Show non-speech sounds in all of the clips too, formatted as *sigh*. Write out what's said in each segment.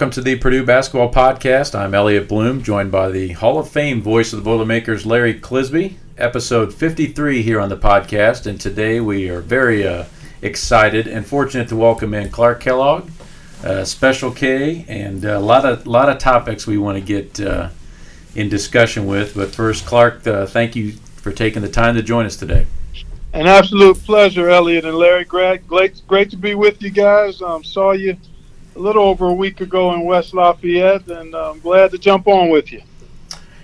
welcome to the Purdue Basketball Podcast. I'm Elliot Bloom, joined by the Hall of Fame voice of the Boilermakers, Larry Clisby. Episode 53 here on the podcast, and today we are very uh, excited and fortunate to welcome in Clark Kellogg, uh, Special K, and a lot of lot of topics we want to get uh, in discussion with. But first, Clark, uh, thank you for taking the time to join us today. An absolute pleasure, Elliot and Larry. Great, great, great to be with you guys. Um, saw you a little over a week ago in West Lafayette, and I'm glad to jump on with you.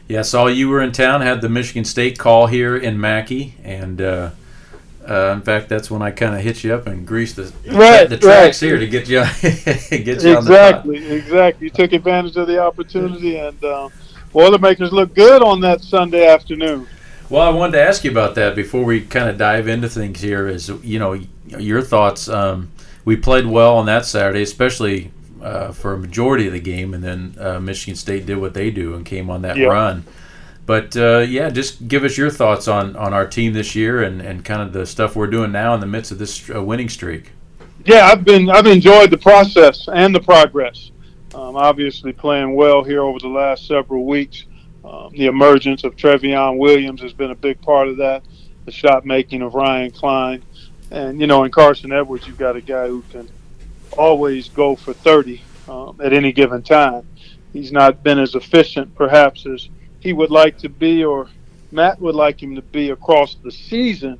Yeah, saw you were in town. Had the Michigan State call here in Mackey, and uh, uh, in fact, that's when I kind of hit you up and greased the right, the tracks right. here to get you *laughs* get you exactly, exactly. You took advantage of the opportunity, and uh, Boilermakers look good on that Sunday afternoon. Well, I wanted to ask you about that before we kind of dive into things. Here is you know your thoughts. Um, we played well on that Saturday, especially uh, for a majority of the game, and then uh, Michigan State did what they do and came on that run. But uh, yeah, just give us your thoughts on, on our team this year and, and kind of the stuff we're doing now in the midst of this uh, winning streak. Yeah, I've been I've enjoyed the process and the progress. Um, obviously, playing well here over the last several weeks. Um, the emergence of Trevion Williams has been a big part of that. The shot making of Ryan Cline, and you know, in Carson Edwards, you've got a guy who can always go for 30 um, at any given time. He's not been as efficient, perhaps, as he would like to be, or Matt would like him to be across the season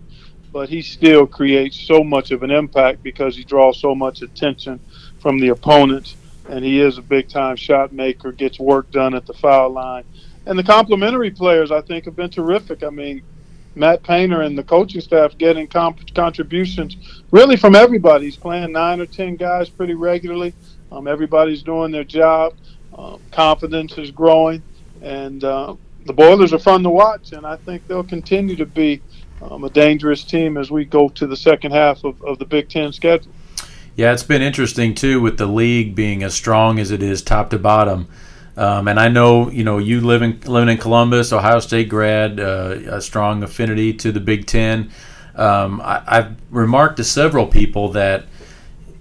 but he still creates so much of an impact because he draws so much attention from the opponents, and he is a big time shot maker, gets work done at the foul line. And the complementary players, I think, have been terrific. I mean, Matt Painter and the coaching staff getting comp- contributions really from everybody. He's playing nine or ten guys pretty regularly. Um, everybody's doing their job. Um, confidence is growing, and uh, the Boilers are fun to watch. And I think they'll continue to be um, a dangerous team as we go to the second half of, of the Big Ten schedule. Yeah, it's been interesting too with the league being as strong as it is, top to bottom. Um, and I know you know you living living in Columbus, Ohio State grad, uh, a strong affinity to the Big Ten. Um, I, I've remarked to several people that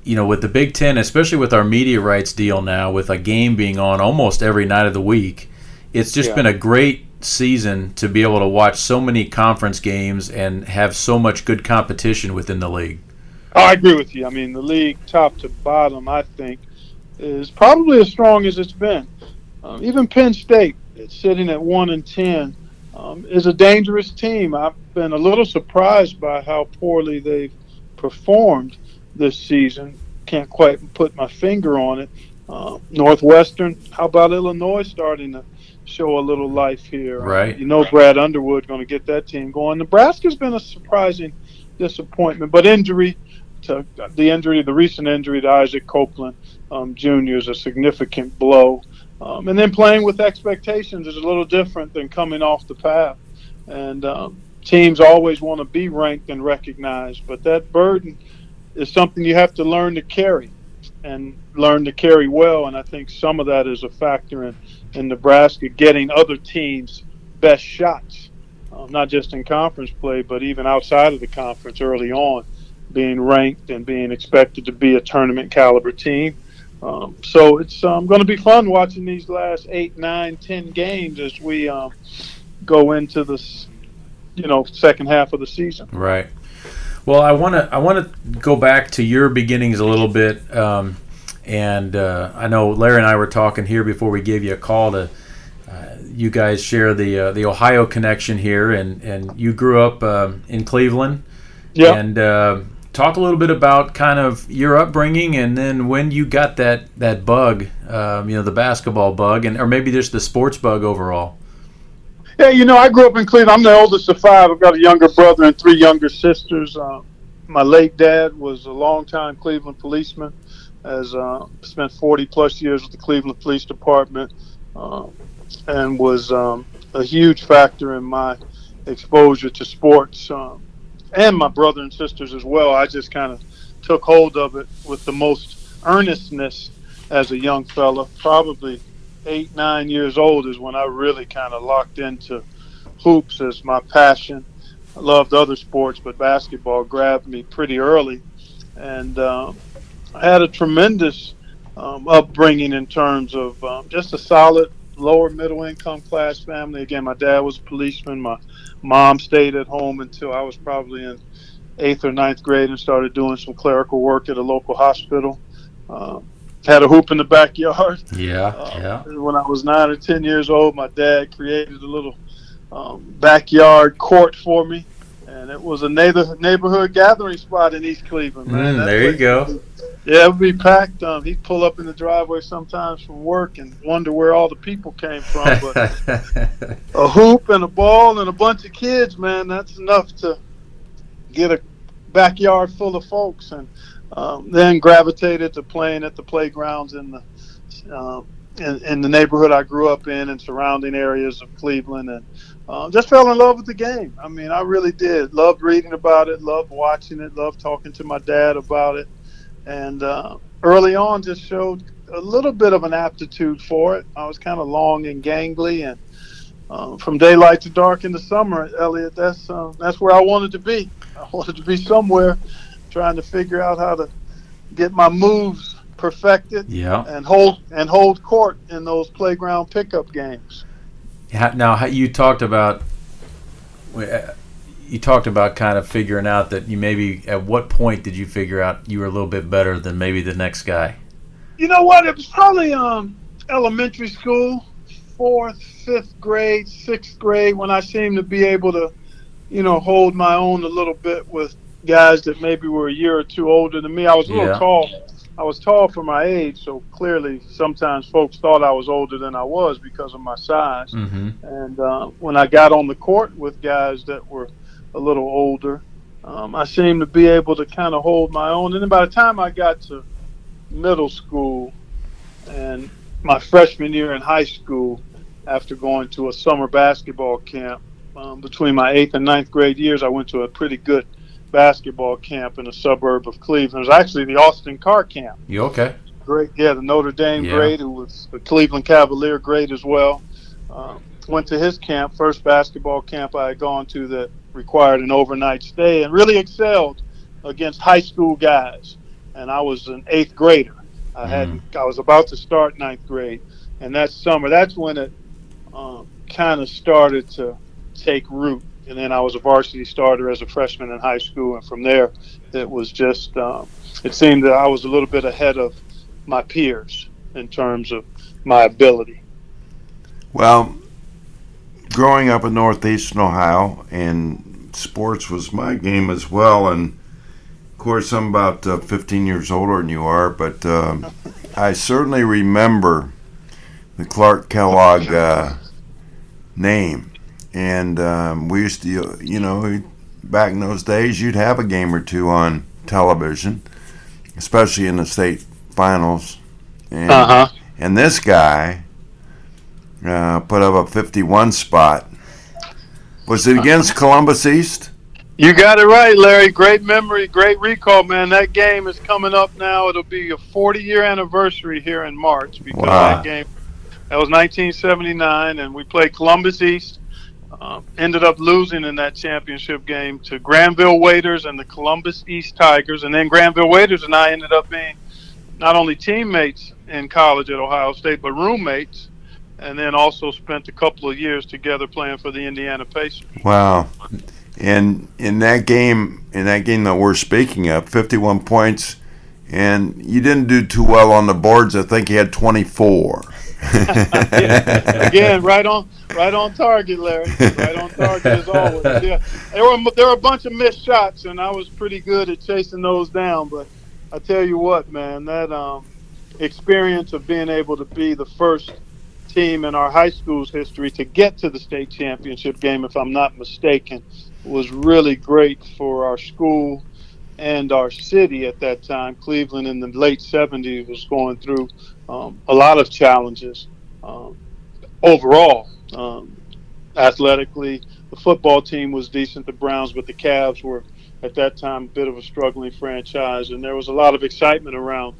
you know with the Big Ten, especially with our media rights deal now, with a game being on almost every night of the week, it's just Yeah. been a great season to be able to watch so many conference games and have so much good competition within the league. Oh, I agree with you. I mean, the league, top to bottom, I think, is probably as strong as it's been. Um, even Penn State, sitting at one and ten, um, is a dangerous team. I've been a little surprised by how poorly they've performed this season. Can't quite put my finger on it. Uh, Northwestern, how about Illinois starting to show a little life here? Uh, Right. you know, Brad Underwood going to get that team going. Nebraska's been a surprising disappointment, but injury to the injury, the recent injury to Isaac Copeland um, Jr. is a significant blow. Um, and then playing with expectations is a little different than coming off the path. And um, teams always want to be ranked and recognized, but that burden is something you have to learn to carry and learn to carry well. And I think some of that is a factor in, in Nebraska getting other teams' best shots, um, not just in conference play, but even outside of the conference early on, being ranked and being expected to be a tournament caliber team. Um, so it's um, going to be fun watching these last eight, nine, ten games as we um, go into this, you know, second half of the season. Right. Well, I want to I want to go back to your beginnings a little bit, um, and uh, I know Larry and I were talking here before we gave you a call to. Uh, you guys share the uh, the Ohio connection here, and, and you grew up um in Cleveland. Yeah. And uh, talk a little bit about kind of your upbringing, and then when you got that that bug, um, you know, the basketball bug, and or maybe just the sports bug overall. Yeah, you know, I grew up in Cleveland. I'm the oldest of five. I've got a younger brother and three younger sisters. Uh, my late dad was a longtime Cleveland policeman, has uh, spent 40 plus years with the Cleveland Police Department, uh, and was um, a huge factor in my exposure to sports, um, and my brother and sisters as well. I just kind of took hold of it with the most earnestness as a young fella, probably eight, nine years old is when I really kind of locked into hoops as my passion. I loved other sports, but basketball grabbed me pretty early. And um, I had a tremendous um, upbringing in terms of um, just a solid lower middle income class family. Again, my dad was a policeman. My mom stayed at home until I was probably in eighth or ninth grade and started doing some clerical work at a local hospital. Um, had a hoop in the backyard. *laughs* Yeah, uh, yeah. When I was nine or ten years old, my dad created a little um, backyard court for me, and it was a neighbor, neighborhood gathering spot in East Cleveland. Man, mm, there you go. Yeah, it would be packed. Um, he'd pull up in the driveway sometimes from work and wonder where all the people came from. But *laughs* a hoop and a ball and a bunch of kids, man, that's enough to get a backyard full of folks. And um, then gravitated to playing at the playgrounds in the uh, in, in, the neighborhood I grew up in and surrounding areas of Cleveland, and uh, just fell in love with the game. I mean, I really did. Loved reading about it, loved watching it, loved talking to my dad about it, and uh, early on just showed a little bit of an aptitude for it. I was kind of long and gangly, and uh, from daylight to dark in the summer, Elliot, that's uh, that's where I wanted to be. I *laughs* wanted to be somewhere trying to figure out how to get my moves perfected yeah. and hold and hold court in those playground pickup games. Now, you talked about uh, you talked about kind of figuring out that you maybe at what point did you figure out you were a little bit better than maybe the next guy? You know what? It was probably um, elementary school, fourth, fifth grade, sixth grade, when I seemed to be able to, you know, hold my own a little bit with guys that maybe were a year or two older than me. I was a little yeah. tall. I was tall for my age, so clearly sometimes folks thought I was older than I was because of my size. Mm-hmm. And uh, when I got on the court with guys that were a little older, um, I seemed to be able to kind of hold my own. And then by the time I got to middle school and my freshman year in high school, after going to a summer basketball camp, um, between my eighth and ninth grade years, I went to a pretty good basketball camp in a suburb of Cleveland. It was actually the Austin Carr camp. You okay? Great, yeah, the Notre Dame yeah. great, who was the Cleveland Cavalier great as well. Um, went to his camp, first basketball camp I had gone to that required an overnight stay, and really excelled against high school guys. And I was an eighth grader. I had mm. I was about to start ninth grade, and that summer, that's when it um, kind of started to take root and then I was a varsity starter as a freshman in high school, and from there, it was just um, it seemed that I was a little bit ahead of my peers in terms of my ability. Well, growing up in northeastern Ohio, and sports was my game as well, and of course I'm about uh, 15 years older than you are, but um, *laughs* I certainly remember the Clark Kellogg uh, name and um, we used to, you know, back in those days, you'd have a game or two on television, especially in the state finals. And, uh-huh. and this guy uh, put up a 51 spot. Was it against Columbus East? You got it right, Larry. Great memory, great recall, man. That game is coming up now. It'll be a 40 year anniversary here in March because wow. that game that was 1979, and we played Columbus East um, ended up losing in that championship game to Granville Waiters and the Columbus East Tigers. And then Granville Waiters and I ended up being not only teammates in college at Ohio State, but roommates. And then also spent a couple of years together playing for the Indiana Pacers. Wow. And in that game, in that game that we're speaking of, 51 points, and you didn't do too well on the boards. I think you had 24. *laughs* Again, right on, right on target, Larry. Right on target as always. *laughs* Yeah, there were there were a bunch of missed shots, and I was pretty good at chasing those down. But I tell you what, man, that um, experience of being able to be the first team in our high school's history to get to the state championship game, if I'm not mistaken, was really great for our school and our city at that time. Cleveland in the late 70s was going through um, a lot of challenges um, overall. Um, athletically, the football team was decent, the Browns, but the Cavs were at that time a bit of a struggling franchise, and there was a lot of excitement around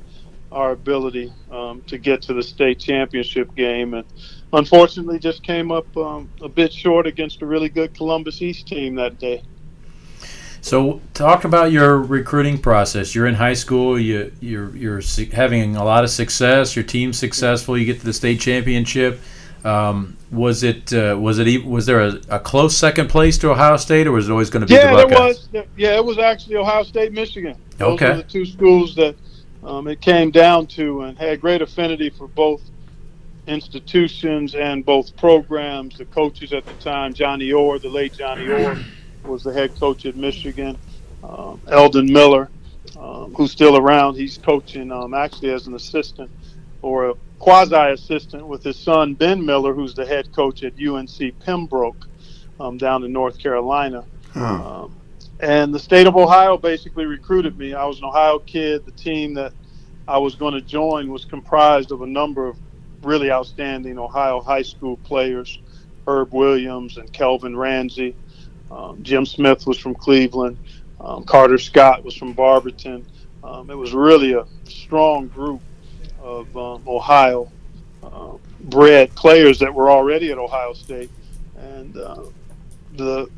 our ability um, to get to the state championship game, and unfortunately, just came up um, a bit short against a really good Columbus East team that day. So, talk about your recruiting process. You're in high school. You you're you're having a lot of success. Your team's successful. You get to the state championship. Um, was it uh, was it was there a, a, close second place to Ohio State, or was it always going to be yeah, the Buckeyes? there was. Yeah, it was actually Ohio State, Michigan. Those okay. were the two schools that um, it came down to, and had great affinity for both institutions and both programs. The coaches at the time, Johnny Orr, the late Johnny Orr was the head coach at Michigan. Um, Eldon Miller, um, who's still around, he's coaching um, actually as an assistant or a quasi assistant with his son Ben Miller, who's the head coach at UNC Pembroke um, down in North Carolina. Um, and the state of Ohio basically recruited me. I was an Ohio kid. The team that I was going to join was comprised of a number of really outstanding Ohio high school players Herb Williams and Kelvin Ransey. Um, Jim Smith was from Cleveland. Um, Carter Scott was from Barberton. Um, it was really a strong group of um, Ohio uh, bred players that were already at Ohio State. And uh, the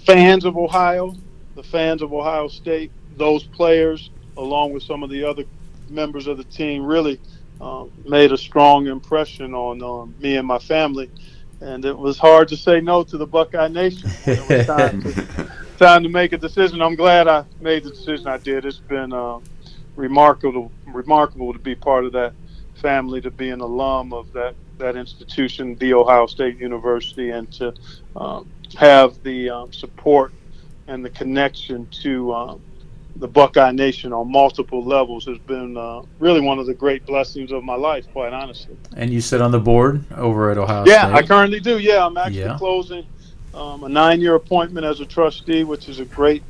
fans of Ohio, the fans of Ohio State, those players, along with some of the other members of the team, really um, made a strong impression on um, me and my family and it was hard to say no to the Buckeye Nation. *laughs* It was time to, time to make a decision. I'm glad I made the decision I did. It's been uh, remarkable, remarkable to be part of that family, to be an alum of that that institution, the Ohio State University, and to um, have the um, support and the connection to um, the Buckeye Nation on multiple levels has been uh, really one of the great blessings of my life, quite honestly. And you sit on the board over at Ohio yeah, State? Yeah, I currently do. Yeah, I'm actually yeah. closing um, a nine year appointment as a trustee, which is a great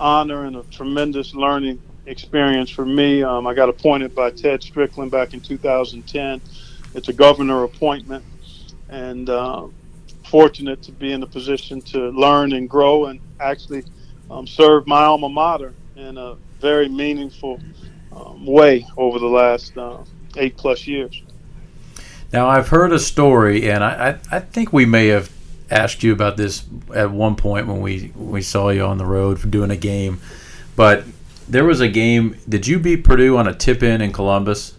honor and a tremendous learning experience for me. Um, I got appointed by Ted Strickland back in 2010. It's a governor appointment, and uh, fortunate to be in a position to learn and grow and actually um, serve my alma mater in a very meaningful um, way over the last uh, eight plus years. Now, I've heard a story, and I, I, I, think we may have asked you about this at one point when we, we saw you on the road for doing a game. But there was a game. Did you beat Purdue on a tip in in Columbus?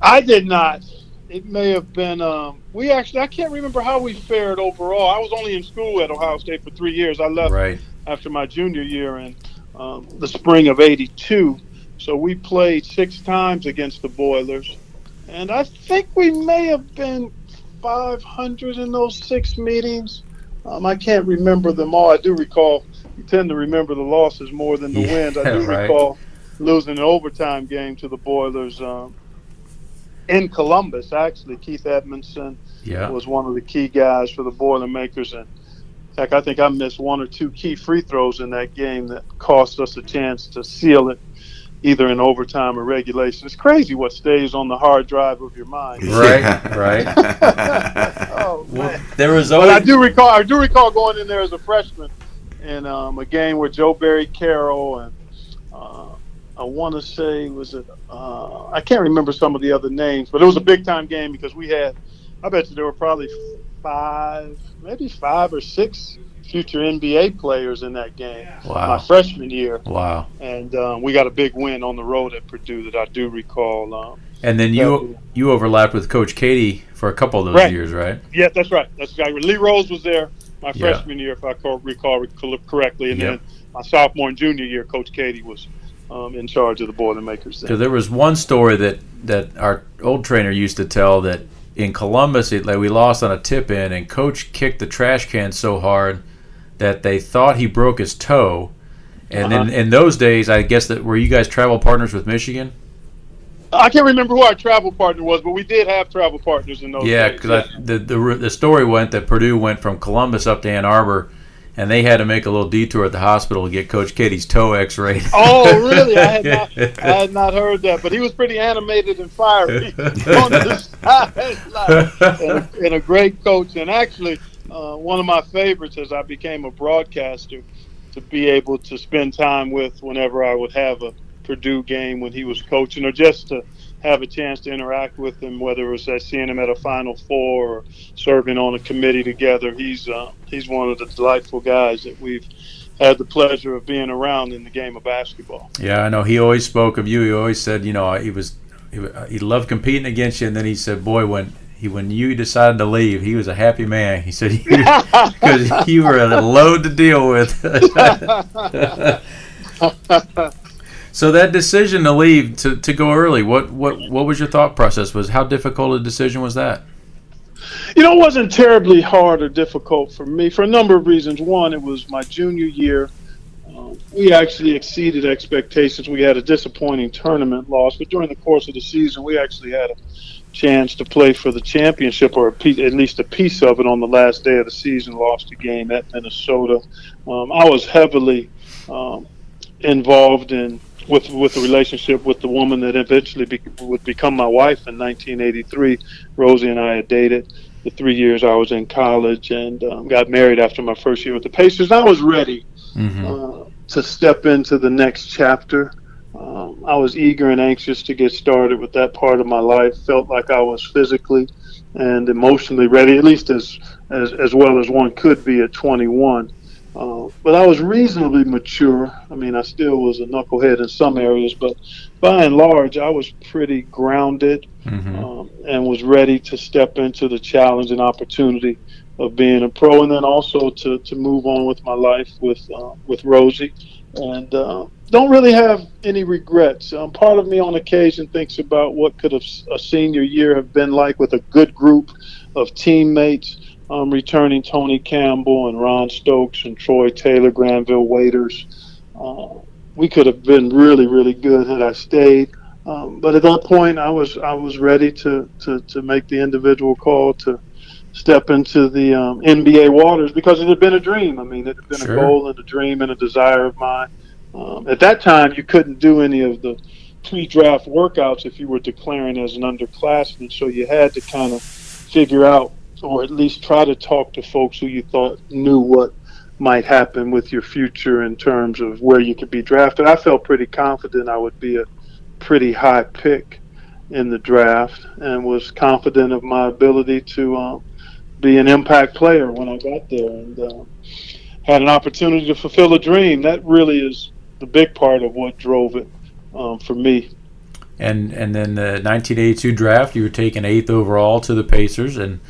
I did not. It may have been. Um, we actually, I can't remember how we fared overall. I was only in school at Ohio State for three years. I left right. after my junior year, and um, the spring of '82. So we played six times against the Boilers, and I think we may have been 500 in those six meetings. Um, I can't remember them all. I do recall. You tend to remember the losses more than the yeah, wins. I do right. recall losing an overtime game to the Boilers um, in Columbus. Actually, Keith Edmonson yeah. was one of the key guys for the Boilermakers, and Heck, I think I missed one or two key free throws in that game that cost us a chance to seal it either in overtime or regulation. It's crazy what stays on the hard drive of your mind. *laughs* Right, right. *laughs* oh, well, there was always. But I do recall. I do recall going in there as a freshman in um, a game with Joe Barry Carroll and uh, I want to say was it. Uh, I can't remember some of the other names, but it was a big time game because we had. I bet you there were probably five, maybe five or six future NBA players in that game. Wow. My freshman year. Wow. And um, we got a big win on the road at Purdue that I do recall. Um, and then you you overlapped with Coach Keady for a couple of those right. years, right? Yeah, that's right. That's right. Lee Rose was there my freshman yeah. year, if I recall correctly, and yep. then my sophomore and junior year, Coach Keady was um, in charge of the Boilermakers. Because there was one story that that our old trainer used to tell that in Columbus, it, like we lost on a tip in, and coach kicked the trash can so hard that they thought he broke his toe. And uh-huh. in, in those days, I guess that were you guys travel partners with Michigan? I can't remember who our travel partner was, but we did have travel partners in those. Yeah, because the, the the story went that Purdue went from Columbus up to Ann Arbor and they had to make a little detour at the hospital to get Coach Keady's toe X-rayed. Oh, really? I had not, *laughs* I had not heard that, but he was pretty animated and fiery *laughs* on the sideline, and, a, and a great coach. And actually, uh, one of my favorites as I became a broadcaster to be able to spend time with whenever I would have a Purdue game when he was coaching, or just to have a chance to interact with him, whether it was at seeing him at a Final Four or serving on a committee together. He's uh, he's one of the delightful guys that we've had the pleasure of being around in the game of basketball. Yeah, I know. He always spoke of you. He always said, you know, he was he, he loved competing against you, and then he said, boy, when he when you decided to leave, he was a happy man. He said *laughs* because you were a load to deal with. *laughs* *laughs* so that decision to leave to, to go early, what what what was your thought process? Was how difficult a decision was that? You know, it wasn't terribly hard or difficult for me for a number of reasons. One, it was my junior year. Um, we actually exceeded expectations. We had a disappointing tournament loss, but during the course of the season, we actually had a chance to play for the championship, or piece, at least a piece of it, on the last day of the season. Lost a game at Minnesota. Um, I was heavily um, involved in with with the relationship with the woman that eventually be, would become my wife in 1983. Rosie and I had dated the three years I was in college and um, got married after my first year with the Pacers. I was ready mm-hmm. uh, to step into the next chapter. Um, I was eager and anxious to get started with that part of my life. Felt like I was physically and emotionally ready, at least as as, as well as one could be at 21. Uh, but I was reasonably mature. I mean, I still was a knucklehead in some areas, but by and large, I was pretty grounded mm-hmm. um, and was ready to step into the challenge and opportunity of being a pro, and then also to, to move on with my life with uh, with Rosie, and uh, don't really have any regrets. Um, part of me, on occasion, thinks about what could have a senior year have been like with a good group of teammates um, returning Tony Campbell and Ron Stokes and Troy Taylor, Granville Waiters. Uh, we could have been really, really good had I stayed. Um, but at that point, I was I was ready to, to, to make the individual call to step into the um, NBA waters because it had been a dream. I mean, it had been sure. a goal and a dream and a desire of mine. Um, at that time, you couldn't do any of the pre-draft workouts if you were declaring as an underclassman, so you had to kind of figure out or at least try to talk to folks who you thought knew what might happen with your future in terms of where you could be drafted. I felt pretty confident I would be a pretty high pick in the draft and was confident of my ability to um, be an impact player when I got there and uh, had an opportunity to fulfill a dream. That really is the big part of what drove it um, for me. And and then the 1982 draft, you were taken eighth overall to the Pacers, and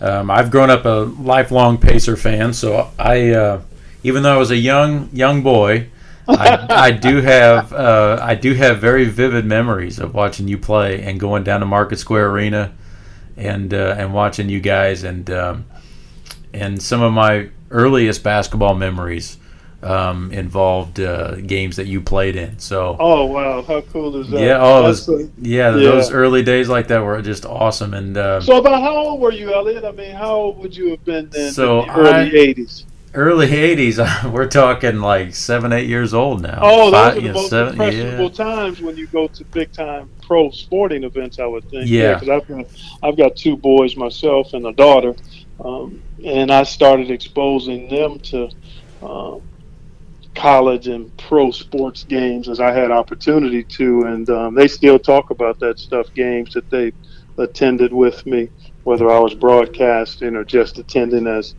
um, I've grown up a lifelong Pacer fan, so I, uh, even though I was a young young boy, I, I do have *laughs* uh, I do have very vivid memories of watching you play and going down to Market Square Arena, and uh, and watching you guys and um, and some of my earliest basketball memories um, involved uh, games that you played in. So. Oh wow! How cool is that? Yeah. Oh, was, yeah, yeah, Those early days like that were just awesome. And uh, so, about how old were you, Elliot? I mean, how old would you have been then? So in the early '80s. Early '80s. *laughs* We're talking like seven, eight years old now. Oh, those Five, are the most seven, impressionable yeah. times when you go to big time pro sporting events. I would think. Yeah. Because yeah, I've got I've got two boys myself and a daughter, um, and I started exposing them to. Um, college and pro sports games as I had opportunity to, and um, they still talk about that stuff. Games that they attended with me, whether I was broadcasting or just attending as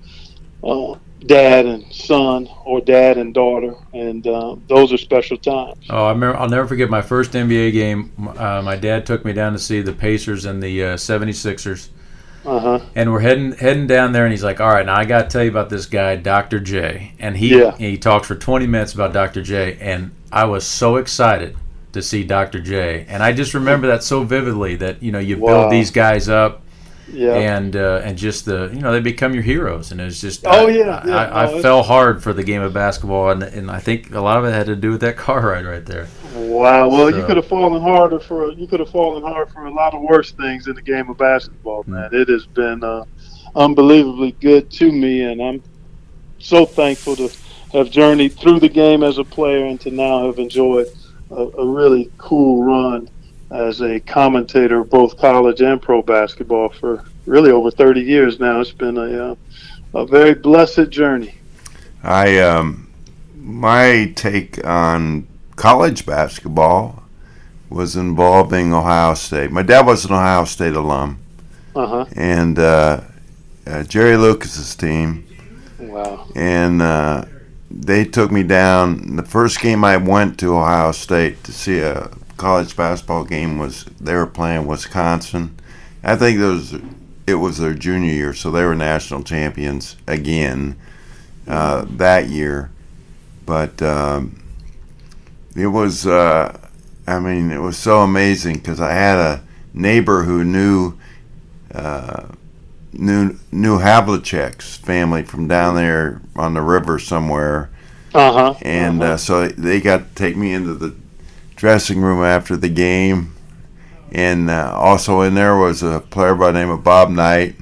uh, dad and son or dad and daughter, and uh, those are special times. Oh, I remember, I'll never forget my first NBA game. Uh, my dad took me down to see the Pacers and the 76ers uh, uh-huh. And we're heading heading down there, and he's like, "All right, now I got to tell you about this guy, Dr. J." And he yeah. he talks for 20 minutes about Dr. J, and I was so excited to see Dr. J. And I just remember that so vividly that you know you wow. build these guys up, yeah. and uh, and just the you know they become your heroes, and it's just oh I, yeah, yeah. I, I, no, fell hard for the game of basketball, and and I think a lot of it had to do with that *laughs* car ride right there. Wow. Well, so. you could have fallen harder for you could have fallen hard for a lot of worse things in the game of basketball, hmm. man. Mm. It has been uh, unbelievably good to me, and I'm so thankful to have journeyed through the game as a player and to now have enjoyed a, a really cool run as a commentator of both college and pro basketball for really over 30 years now. It's been a uh, a very blessed journey. I um, my take on college basketball was involving Ohio State. My dad was an Ohio State alum, uh-huh. and uh, uh, Jerry Lucas's team. Wow. And uh, they took me down. The first game I went to Ohio State to see a college basketball game was they were playing Wisconsin. I think it was it was their junior year, so they were national champions again uh, that year. But um, it was, uh, I mean, it was so amazing because I had a neighbor who knew uh, knew knew Havlicek's family from down there on the river somewhere. Uh-huh. And uh-huh. Uh, so they got to take me into the dressing room after the game. And uh, also in there was a player by the name of Bob Knight.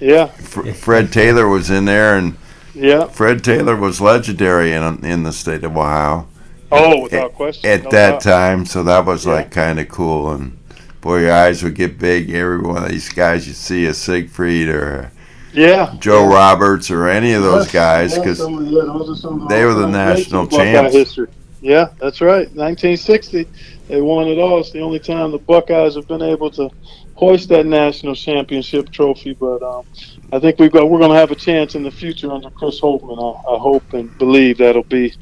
Yeah. F- Fred Taylor was in there, and yeah, Fred Taylor was legendary in in the state of Ohio. Oh, without question. At no that doubt. time, so that was Yeah. like kind of cool. And boy, your eyes would get big. Every one of these guys you see, a Siegfried or a Yeah. Joe yeah. Roberts or any of those Yes, guys, because yeah, those are some of they were the national greats in Buckeye champs. Yeah, that's right. 1960, they won it all. It's the only time the Buckeyes have been able to hoist that national championship trophy. But um, I think we've got we're going to have a chance in the future under Chris Holtmann. I, I hope and believe that'll be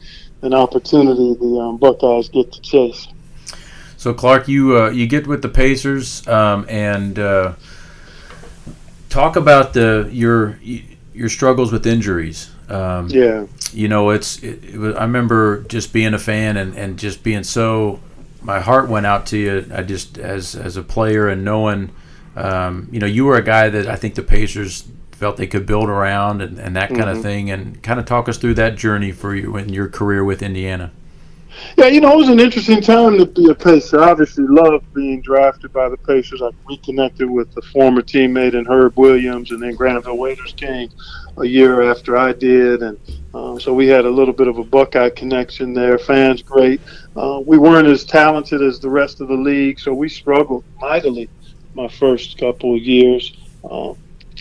an opportunity the um, Buckeyes get to chase. So Clark, you uh, you get with the Pacers um, and uh, talk about the your your struggles with injuries. Um, Yeah. you know, it's it, it was, I remember just being a fan and, and just being so my heart went out to you. I just as as a player and knowing, um, you know, you were a guy that I think the Pacers felt they could build around and, and that kind of Mhm. thing. And kind of talk us through that journey for you in your career with Indiana. Yeah, you know, it was an interesting time to be a Pacer. I obviously loved being drafted by the Pacers. I reconnected with the former teammate and Herb Williams, and then Granville Waiters came a year after I did, and um, so we had a little bit of a Buckeye connection there. Fans great. Uh, we weren't as talented as the rest of the league, so we struggled mightily my first couple of years. Um,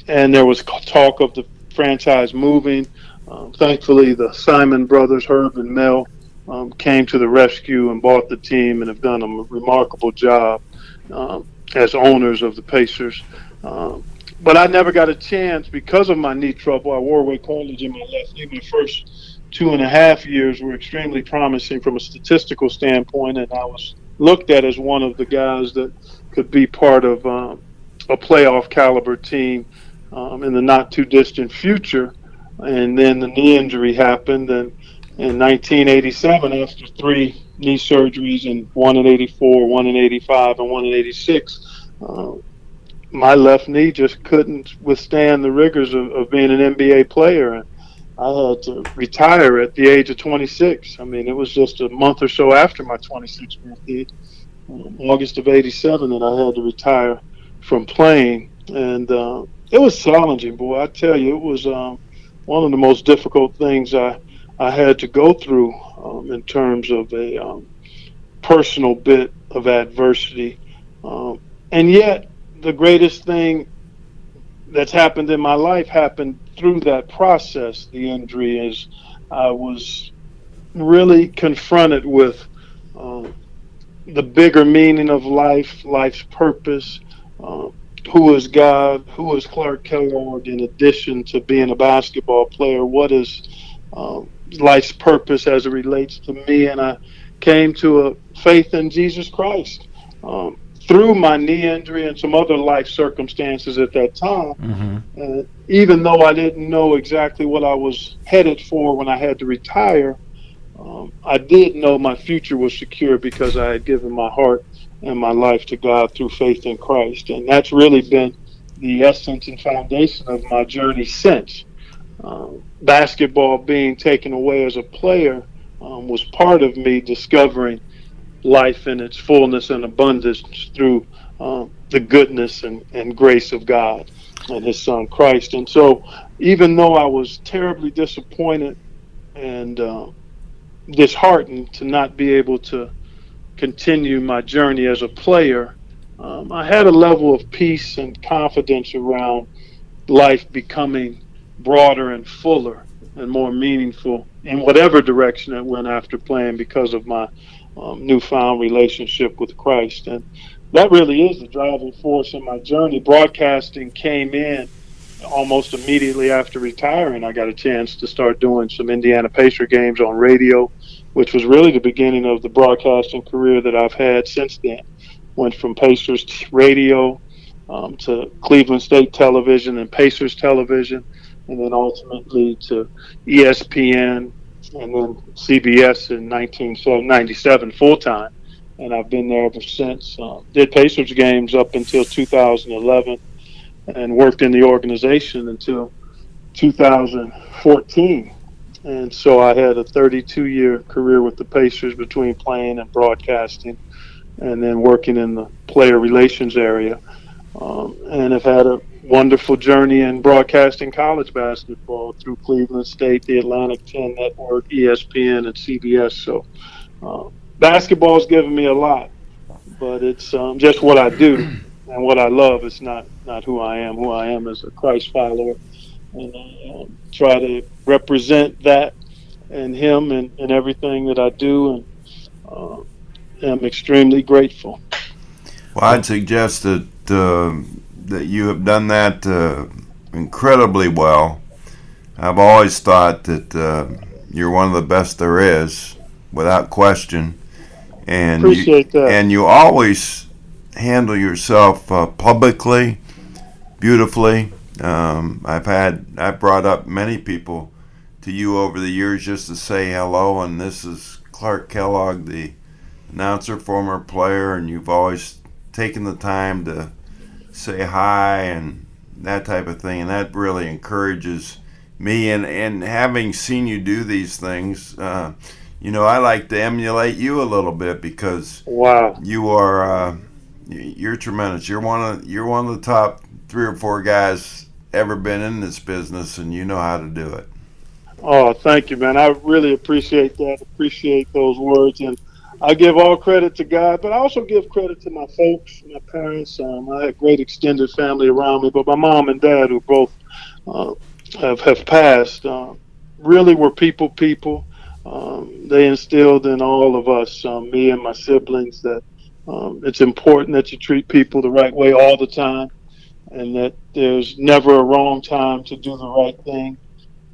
and there was talk of the franchise moving. Um, thankfully, the Simon brothers, Herb and Mel, um, came to the rescue and bought the team and have done a remarkable job um, as owners of the Pacers. Um, but I never got a chance because of my knee trouble. I wore away cartilage in my left knee. My first two and a half years were extremely promising from a statistical standpoint, and I was looked at as one of the guys that could be part of um, a playoff caliber team um, in the not too distant future. And then the knee injury happened, and in 1987, after three knee surgeries, and one in 84, one in 85, and one in 86, uh, my left knee just couldn't withstand the rigors of, of being an NBA player. And I had to retire at the age of 26. I mean, it was just a month or so after my 26th birthday, um, August of 87, that I had to retire from playing. And uh, it was challenging, boy. I tell you, it was um, one of the most difficult things I, I had to go through um, in terms of a um, personal bit of adversity. Um, and yet, the greatest thing that's happened in my life happened through that process. The injury is I was really confronted with uh, the bigger meaning of life, life's purpose. Uh, who is God? Who is Clark Kellogg? In addition to being a basketball player, what is um, life's purpose as it relates to me? And I came to a faith in Jesus Christ. Um, through my knee injury and some other life circumstances at that time, Mm-hmm. uh, even though I didn't know exactly what I was headed for when I had to retire, um, I did know my future was secure because I had given my heart and my life to God through faith in Christ. And that's really been the essence and foundation of my journey since. Um, basketball being taken away as a player um, was part of me discovering life in its fullness and abundance through um, the goodness and, and grace of God and His Son Christ. And so, even though I was terribly disappointed and uh, disheartened to not be able to continue my journey as a player, um, I had a level of peace and confidence around life becoming broader and fuller and more meaningful in whatever direction it went after playing because of my um, newfound relationship with Christ. And that really is the driving force in my journey. Broadcasting came in almost immediately after retiring, I got a chance to start doing some Indiana Pacer games on radio, which was really the beginning of the broadcasting career that I've had since then. Went from Pacers radio um, to Cleveland State Television and Pacers Television, and then ultimately to ESPN and then CBS in 1997 full time. And I've been there ever since. Uh, did Pacers games up until 2011 and worked in the organization until 2014. And so I had a 32 year career with the Pacers between playing and broadcasting and then working in the player relations area. Um, and have had a wonderful journey in broadcasting college basketball through Cleveland State, the Atlantic 10 Network, ESPN, and CBS. So uh, basketball's given me a lot, but it's um, just what I do *clears throat* and what I love. It's not not who I am. Who I am is a Christ follower, and I um, try to represent that and Him and, and everything that I do, and uh, am extremely grateful. Well, I'd suggest that uh, that you have done that uh, incredibly well. I've always thought that uh, you're one of the best there is, without question. And Appreciate you, that. And you always handle yourself uh, publicly, beautifully. Um, I've had I've brought up many people to you over the years just to say hello, and this is Clark Kellogg, the announcer, former player, and you've always taken the time to say hi and that type of thing, and that really encourages me. And and having seen you do these things, uh, you know, I like to emulate you a little bit because wow, you are uh, you're tremendous. You're one of you're one of the top three or four guys ever been in this business, and you know how to do it. Oh, thank you, man. I really appreciate that. Appreciate those words, and I give all credit to God, but I also give credit to my folks, my parents. Um, I had great extended family around me, but my mom and dad, who both uh, have have passed, uh, really were people people. Um, they instilled in all of us, um, me and my siblings, that um, it's important that you treat people the right way all the time, and that there's never a wrong time to do the right thing,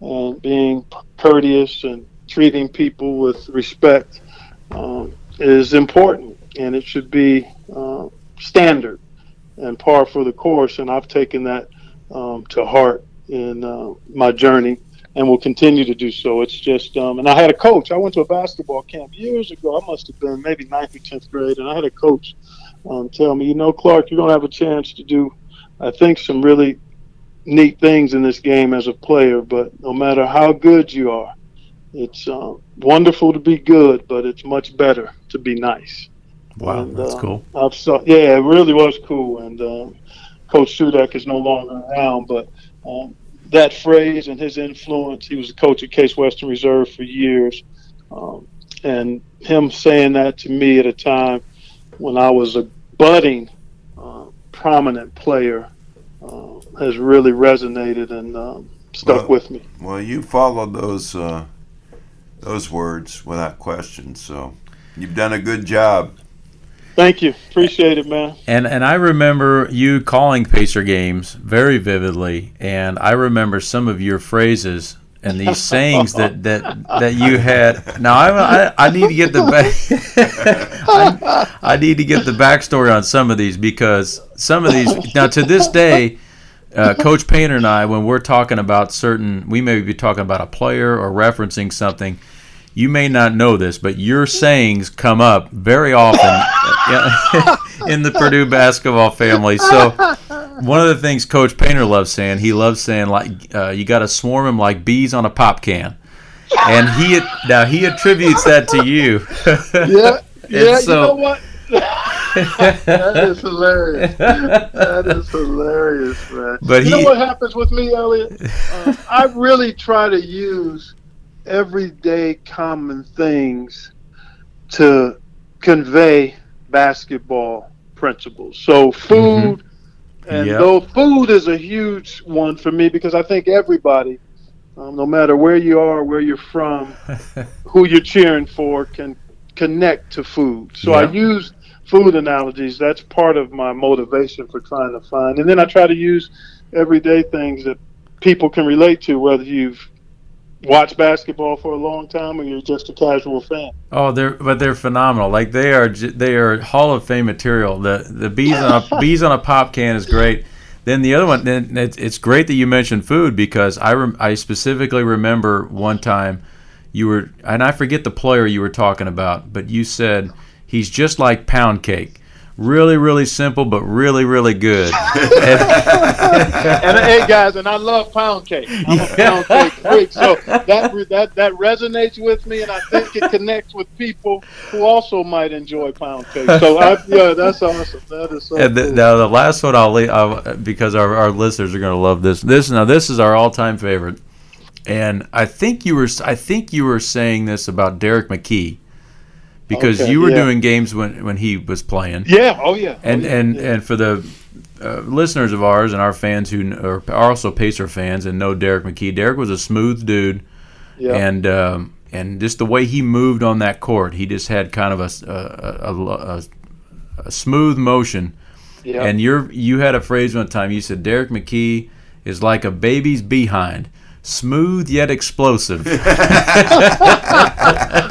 and being courteous and treating people with respect um, is important, and it should be uh, standard and par for the course. And I've taken that um, to heart in uh, my journey and will continue to do so. It's just, um, and I had a coach. I went to a basketball camp years ago. I must have been maybe ninth or tenth grade, and I had a coach um, tell me, you know, Clark, you're going to have a chance to do, I think, some really neat things in this game as a player. But no matter how good you are, it's uh, wonderful to be good, but it's much better to be nice. Wow, and, that's uh, cool. I've saw, yeah, it really was cool. And uh, Coach Sudak is no longer around, but um, that phrase and his influence. He was a coach at Case Western Reserve for years, um, and him saying that to me at a time when I was a budding, uh, prominent player uh, has really resonated and um, stuck well, with me. Well, you followed those uh, those words without question, so you've done a good job. Thank you. Appreciate it, man. And and I remember you calling Pacer games very vividly, and I remember some of your phrases and these *laughs* sayings that that that you had. Now I I, I need to get the back. *laughs* I, I, need to get the backstory on some of these because some of these now to this day. Uh, Coach Painter and I, when we're talking about certain, we may be talking about a player or referencing something you may not know this, but your sayings come up very often *laughs* in the Purdue basketball family. So one of the things Coach Painter loves saying, he loves saying like uh, you got to swarm them like bees on a pop can, and he now he attributes that to you. *laughs* yeah, yeah. So, you know what? That is hilarious. That is hilarious, man. But you he, know what happens with me, Elliot? Uh, *laughs* I really try to use everyday common things to convey basketball principles. So food, mm-hmm. and yep. though food is a huge one for me because I think everybody, um, no matter where you are, where you're from, *laughs* who you're cheering for, can connect to food. So yep. I use food analogies. That's part of my motivation for trying to find. And then I try to use everyday things that people can relate to, whether you've watched basketball for a long time or you're just a casual fan. Oh, they're but they're phenomenal. Like they are they are Hall of Fame material. The the bees on a *laughs* bees on a pop can is great. Then the other one, then it's, it's great that you mentioned food because I rem, I specifically remember one time you were and I forget the player you were talking about, but you said he's just like pound cake. Really really simple but really really good. And, *laughs* and, hey guys and i love pound cake. I'm a pound cake freak so that that that resonates with me and i think it connects with people who also might enjoy pound cake. So I, yeah that's awesome. That is so and the, cool. now the last one i'll leave I'll, because our, our listeners are going to love this. This now this is our all-time favorite. And i think you were i think you were saying this about derrick mckey because okay, you were yeah. doing games when when he was playing. Yeah. Oh yeah. And oh, yeah. and and for the uh, listeners of ours and our fans who are, are also Pacer fans and know Derrick McKey, Derrick was a smooth dude. Yeah. And um, and just the way he moved on that court, he just had kind of a a, a, a, a smooth motion. Yeah. And you're you had a phrase one time. You said Derrick McKey is like a baby's behind smooth yet explosive. *laughs* *laughs*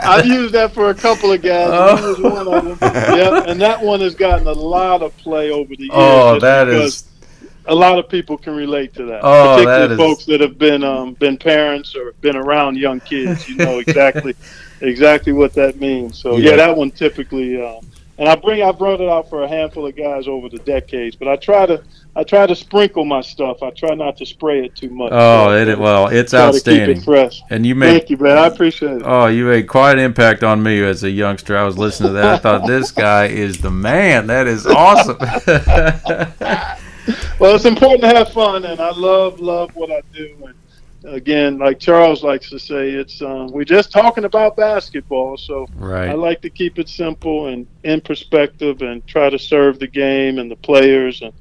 I've used that for a couple of guys. Oh. one of them. Yep, and that one has gotten a lot of play over the years. Oh, that is. A lot of people can relate to that. Oh, particularly that is... folks that have been um, been parents or been around young kids. You know *laughs* exactly exactly what that means. So yeah, yeah that one typically. Um, and I bring I've brought it out for a handful of guys over the decades, but I try to I try to sprinkle my stuff. I try not to spray it too much. Oh, it, well, it's outstanding. It fresh. And you made thank you, man. I appreciate it. Oh, you made quite an impact on me as a youngster. I was listening to that. I thought this guy is the man. That is awesome. *laughs* well, it's important to have fun, and I love love what I do. And again, like Charles likes to say, it's um, we're just talking about basketball, so right. I like to keep it simple and in perspective, and try to serve the game and the players and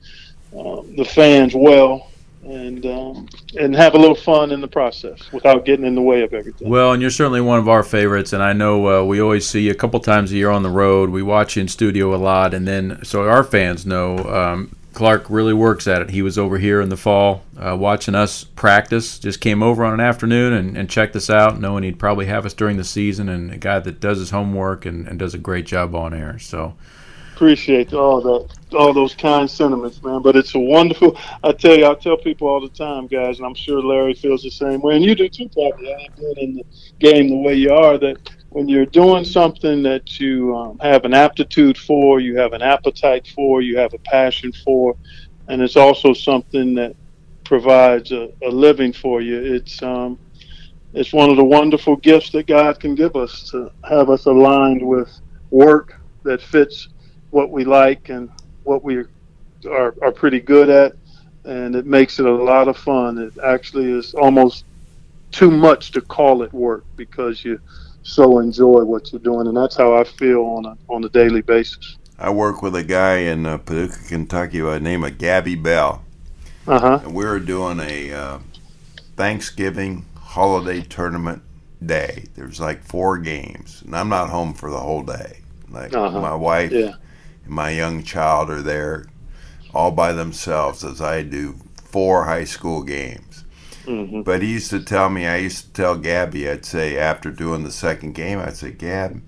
um, the fans well. And um, and have a little fun in the process without getting in the way of everything. Well, and you're certainly one of our favorites, and I know uh, we always see you a couple times a year on the road. We watch you in studio a lot, and then so our fans know um, Clark really works at it. He was over here in the fall uh, watching us practice. Just came over on an afternoon and, and, checked us out, knowing he'd probably have us during the season. And a guy that does his homework and, and does a great job on air. So appreciate all that, all those kind sentiments, man. But it's a wonderful. I tell you, I tell people all the time, guys, and I'm sure Larry feels the same way, and you do too, probably. I ain't in the game the way you are. That when you're doing something that you um, have an aptitude for, you have an appetite for, you have a passion for, and it's also something that provides a, a living for you. It's um, it's one of the wonderful gifts that God can give us to have us aligned with work that fits what we like and what we are, are pretty good at, and it makes it a lot of fun. It actually is almost too much to call it work because you so enjoy what you're doing, and that's how I feel on a on a daily basis. I work with a guy in uh, Paducah, Kentucky by the name of Gabby Bell. Uh-huh. And we were doing a uh, Thanksgiving holiday tournament day. There's like four games, and I'm not home for the whole day. Like uh-huh. my wife yeah. and my young child are there all by themselves as I do four high school games. Mm-hmm. But he used to tell me, I used to tell Gabby, I'd say after doing the second game, I'd say, Gab,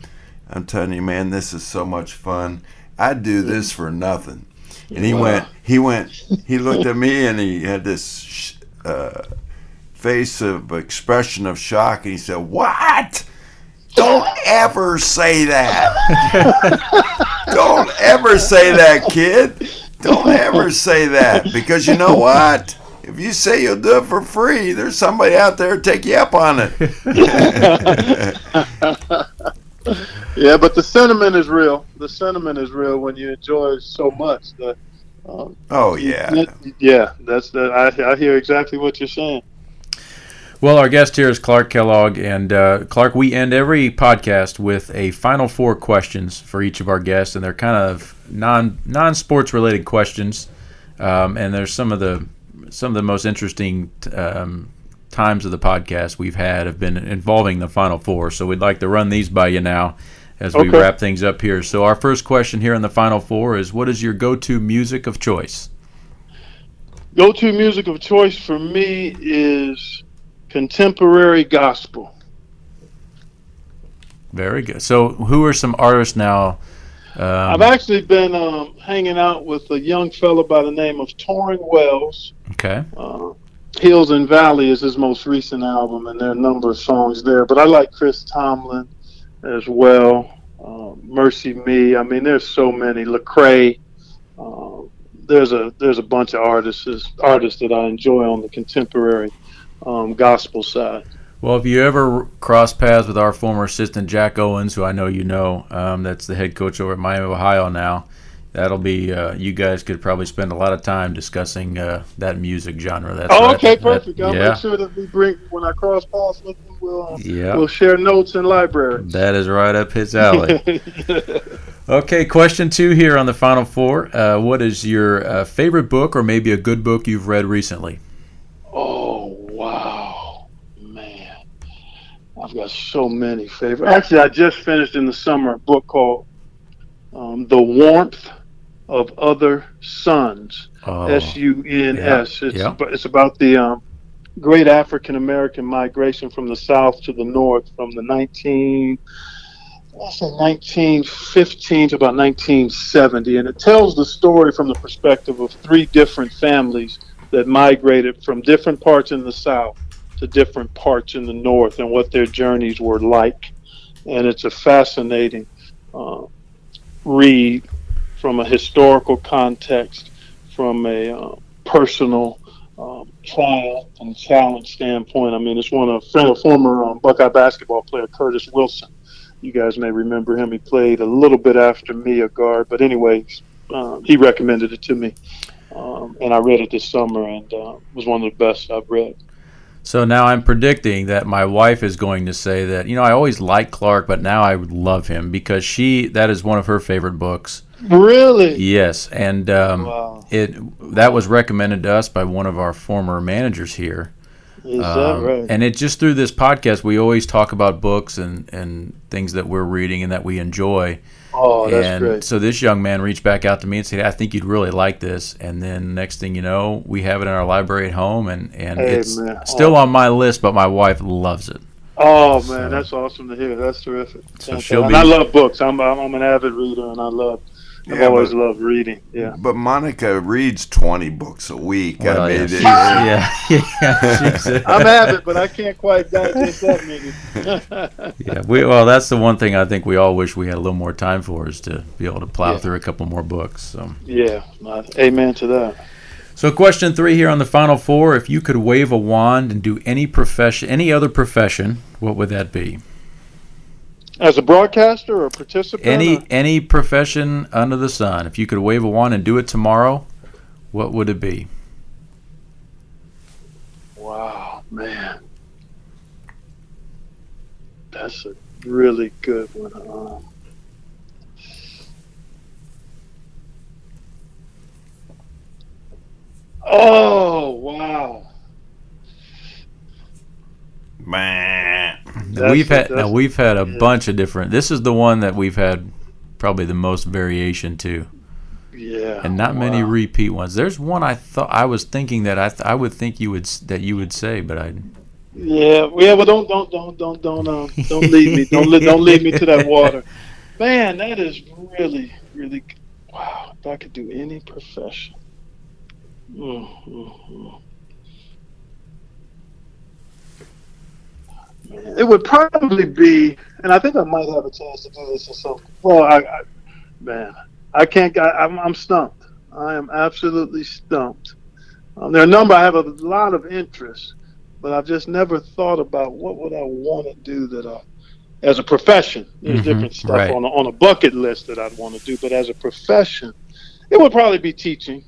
I'm telling you, man, this is so much fun. I'd do this for nothing. And he wow. went, he went, he looked at me and he had this uh, face of expression of shock. And he said, What? Don't ever say that. *laughs* Don't ever say that, kid. Don't ever say that. Because you know what? If you say you'll do it for free, there's somebody out there to take you up on it. *laughs* yeah, but the sentiment is real. The sentiment is real when you enjoy so much. That, um, oh yeah, yeah. That's that. I, I hear exactly what you're saying. Well, our guest here is Clark Kellogg, and uh, Clark, we end every podcast with a final four questions for each of our guests, and they're kind of non non sports related questions. Um, and there's some of the some of the most interesting um, times of the podcast we've had have been involving the Final Four. So we'd like to run these by you now as we okay. wrap things up here. So our first question here in the Final Four is: What is your go-to music of choice? Go-to music of choice for me is contemporary gospel. Very good. So, who are some artists now? Um, I've actually been um, hanging out with a young fellow by the name of Tauren Wells. okay. Uh, Hills and Valley is his most recent album, and there are a number of songs there. But I like Chris Tomlin as well. Uh, MercyMe. I mean, there's so many. Lecrae. Uh, there's a there's a bunch of artists artists that I enjoy on the contemporary um, gospel side. Well, if you ever cross paths with our former assistant Jack Owens, who I know you know, um, that's the head coach over at Miami, Ohio now. That'll be uh, you guys could probably spend a lot of time discussing uh, that music genre. That's Oh, right. okay, That- perfect. I'll yeah, make sure that we bring when I cross paths with them, we'll uh, yeah, we'll share notes in library. that is right up his alley. *laughs* okay, question two here on the final four. Uh, what is your uh, favorite book, or maybe a good book you've read recently? Oh wow, man! I've got so many favorites. Actually, I just finished in the summer a book called um, "The Warmth of Other Suns." Oh, S U N S. It's yeah. it's about the um, great African American migration from the South to the North from the 19. I say 1915 to about 1970, and it tells the story from the perspective of three different families that migrated from different parts in the South to different parts in the North and what their journeys were like. And it's a fascinating uh, read from a historical context, from a uh, personal um, trial and challenge standpoint. I mean, it's one of a former um, Buckeye basketball player, Curtis Wilson. You guys may remember him. He played a little bit after me, a guard, but anyways, um, he recommended it to me, um, and I read it this summer, and uh, it was one of the best I've read. So now I'm predicting that my wife is going to say that you know I always liked Clark, but now I would love him because she that is one of her favorite books. Really? Yes, and um, Wow. it that was recommended to us by one of our former managers here. Is Um, that right? And it just through this podcast, we always talk about books and and things that we're reading and that we enjoy. Oh, that's and great. so this young man reached back out to me and said, "I think you'd really like this." And then next thing you know, we have it in our library at home, and and Hey, it's man. still on my list, but my wife loves it. Oh man, that's awesome to hear. That's terrific. So she'll and be- I love books. I'm, I'm I'm an avid reader, and I love. I've Yeah, always but- loved reading. Yeah. But Monica reads 20 books a week. Well, I mean, yeah, she's- *laughs* yeah, yeah, she's, uh, I'm avid, but I can't quite digest that many. *laughs* Yeah, we well, that's the one thing I think we all wish we had a little more time for is to be able to plow Yeah. through a couple more books. So, yeah. Amen to that. so question three here on the final four: If you could wave a wand and do any profession, any other profession, what would that be? As a broadcaster or participant? Any or- any profession under the sun. If you could wave a wand and do it tomorrow, what would it be? Wow, man. That's a really good one. Um, oh, wow. Meh. That's we've had now we've had a yeah. bunch of different. This is the one that we've had probably the most variation to. Yeah. and not many repeat ones. There's one I thought I was thinking that I th- I would think you would that you would say, but I Yeah, yeah, well, don't, don't, don't, don't, don't, um, don't lead me, don't, li- don't lead me to that water, *laughs* man. That is really, really, wow. If I could do any profession, mm, mm, mm. Man, it would probably be, and I think I might have a chance to do this or something. Well, I, I man, I can't. I, I'm, I'm stumped. I am absolutely stumped. Um, there are a number. I have a lot of interests but I've just never thought about what would I want to do that I, as a profession. There's Mhm, different stuff right. on a, on a bucket list that I'd want to do, but as a profession, it would probably be teaching.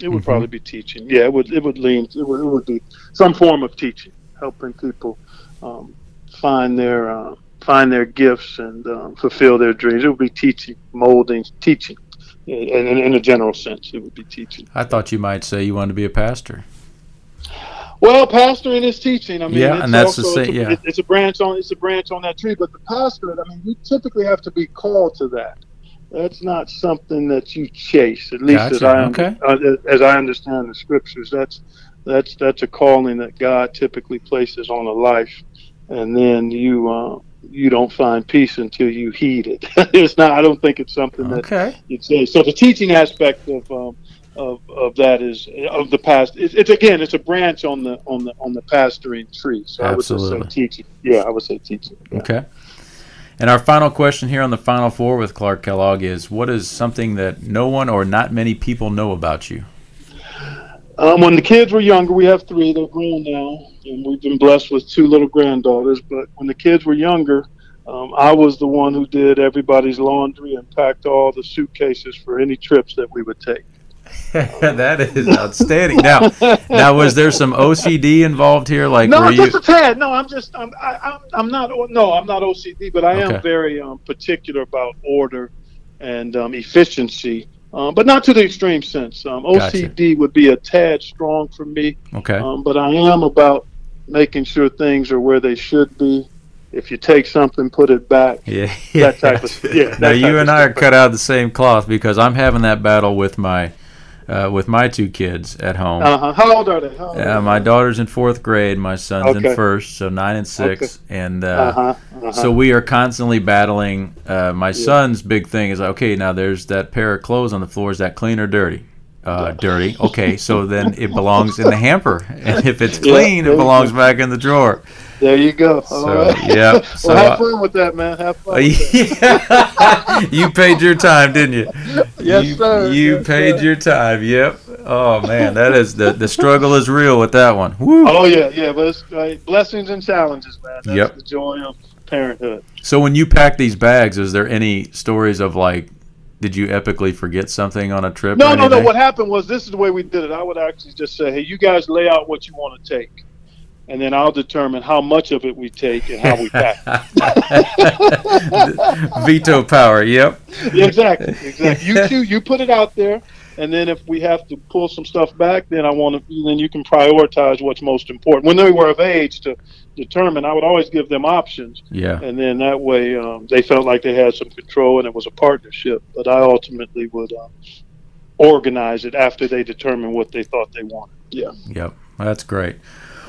It would Mhm. probably be teaching. Yeah, it would. It would lean. It would, it would be some form of teaching, helping people um, find their uh, find their gifts and um, fulfill their dreams. It would be teaching, molding, teaching. In, in, in a general sense, it would be teaching. I thought you might say you wanted to be a pastor. Well, pastoring is teaching. I mean, Yeah, it's and that's the same- it's, a, yeah. it's a branch on it's a branch on that tree. But the pastorate, I mean, you typically have to be called to that. that's not something that you chase. At least Gotcha. as I Okay. uh, as I understand the scriptures, that's that's that's a calling that God typically places on a life, and then you uh, you don't find peace until you heed it. *laughs* it's not. I don't think it's something that Okay. you'd say. So the teaching aspect of um, of, of that is of the past. It's, it's again, it's a branch on the on the on the pastoring tree. So I would Absolutely. say teaching. Yeah, I would say teaching. Yeah. Okay. And our final question here on the final four with Clark Kellogg is what is something that no one or not many people know about you? Um, when the kids were younger, we have three. They're grown now, and we've been blessed with two little granddaughters. But when the kids were younger, um, I was the one who did everybody's laundry and packed all the suitcases for any trips that we would take. *laughs* that is outstanding. Now, now was there some OCD involved here? Like, no, were you? just a tad. No, I'm just I'm I, I'm, I'm not no I'm not OCD, but I Okay. am very um, particular about order and um, efficiency, um, but not to the extreme sense. Um, Gotcha. OCD would be a tad strong for me. Okay. Um, but I am about making sure things are where they should be. If you take something, put it back. Yeah. That type of yeah. Now you and I are cut out of the same cloth because I'm having that battle with my uh, with my two kids at home. Uh-huh. How old are they? Old Uh, my daughter's in fourth grade. My son's in first, so nine and six. And uh, Uh-huh. uh-huh. so we are constantly battling. Uh, my son's big thing is okay. Now there's that pair of clothes on the floor. Is that clean or dirty? Uh, dirty. Okay, so *laughs* then it belongs in the hamper, *laughs* and if it's clean, there it belongs go. back in the drawer. there you go. So, All right. yeah, well, so, have uh, fun with that, man. Have fun. *laughs* that. you paid your time, didn't you? Yes, you, sir. You Yes, paid sir. your time. Yep. Oh man, that is the the struggle is real with that one. Woo. Oh yeah, yeah. But it's uh, blessings and challenges, man. That's Yep. the joy of parenthood. So when you pack these bags, is there any stories of like, did you epically forget something on a trip? No, no, no. What happened was this is the way we did it. I would actually just say, hey, you guys lay out what you want to take, and then I'll determine how much of it we take and how we *laughs* pack. *laughs* Veto power. Yep. Yeah, exactly, exactly. You two, you put it out there, and then if we have to pull some stuff back, then I want to. Then you can prioritize what's most important. When they were of age to determine, I would always give them options, Yeah. and then that way um, they felt like they had some control, and it was a partnership. But I ultimately would um, organize it after they determined what they thought they wanted. Yeah. Yep. That's great.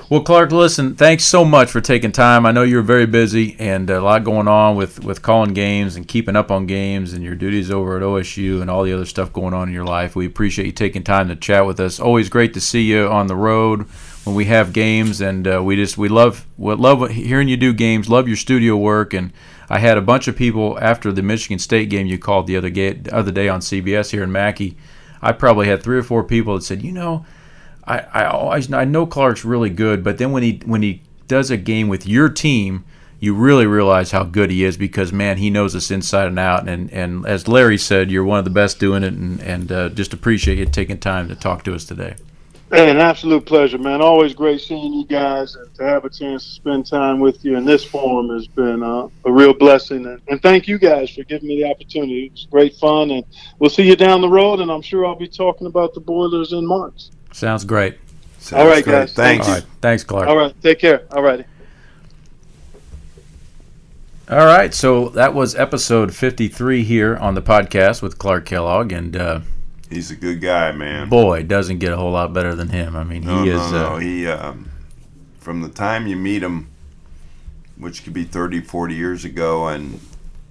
Well, Clark, listen, thanks so much for taking time. I know you're very busy and a lot going on with, with calling games and keeping up on games and your duties over at OSU and all the other stuff going on in your life. We appreciate you taking time to chat with us. Always great to see you on the road when we have games, and uh, we just we love we love hearing you do games. Love your studio work, and I had a bunch of people after the Michigan State game you called the other the other day on CBS here in Mackey. I probably had three or four people that said, you know. I, I always I know Clark's really good, but then when he when he does a game with your team, you really realize how good he is because man, he knows us inside and out. And and as Larry said, you're one of the best doing it, and and uh, just appreciate you taking time to talk to us today. Hey, an absolute pleasure, man. Always great seeing you guys, and to have a chance to spend time with you in this forum has been uh, a real blessing. And, and thank you guys for giving me the opportunity. It was great fun, and we'll see you down the road. And I'm sure I'll be talking about the Boilers in March. Sounds great. Sounds All right, great. guys. Thanks. All right, thanks, Clark. All right, take care. All righty. All right, so that was episode 53 here on the podcast with Clark Kellogg, and uh, He's a good guy, man. boy, doesn't get a whole lot better than him. I mean, he no, is. no, no. Uh, He, um, from the time you meet him, which could be 30, 40 years ago, and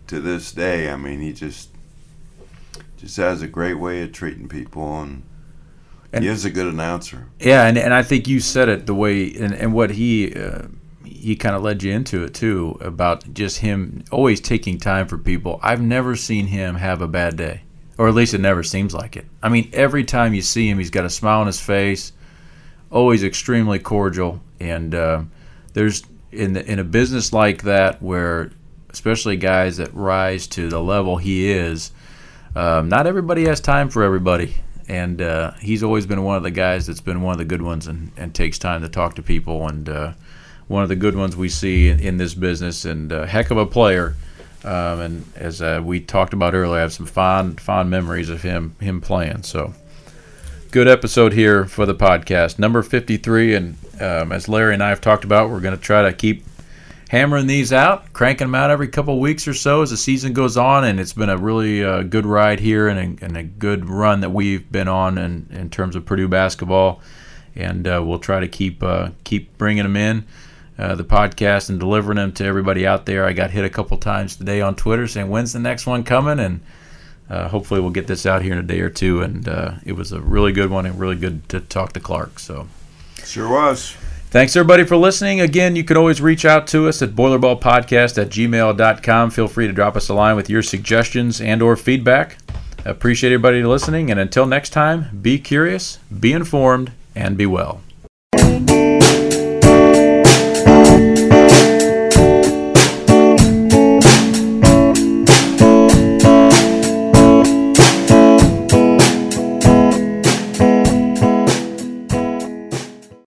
to this day, I mean, he just just has a great way of treating people, and, And- he is a good announcer. Yeah, and, and I think you said it the way and, and what he uh, he kind of led you into it too about just him always taking time for people. I've never seen him have a bad day, or at least it never seems like it. I mean, every time you see him, he's got a smile on his face, always extremely cordial, and uh, there's in the, in a business like that where especially guys that rise to the level he is. Um, not everybody has time for everybody, and uh, he's always been one of the guys that's been one of the good ones and, and takes time to talk to people and uh, one of the good ones we see in, in this business and heck of a player. Um, and as uh, we talked about earlier, I have some fond fond memories of him him playing. So good episode here for the podcast, number fifty three. And um, as Larry and I have talked about, we're going to try to keep hammering these out, cranking them out every couple weeks or so as the season goes on, and it's been a really uh, good ride here and a, and a, good run that we've been on in, in terms of Purdue basketball. And uh, we'll try to keep uh, keep bringing them in. Uh, the podcast and delivering them to everybody out there. I got hit a couple times today on Twitter saying, "When's the next one coming?" And uh, hopefully, we'll get this out here in a day or two. And uh, it was a really good one and really good to talk to Clark. So, sure was. Thanks everybody for listening. Again, you can always reach out to us at boilerballpodcast at gmail.com. Feel free to drop us a line with your suggestions and or feedback. Appreciate everybody listening, and until next time, be curious, be informed, and be well.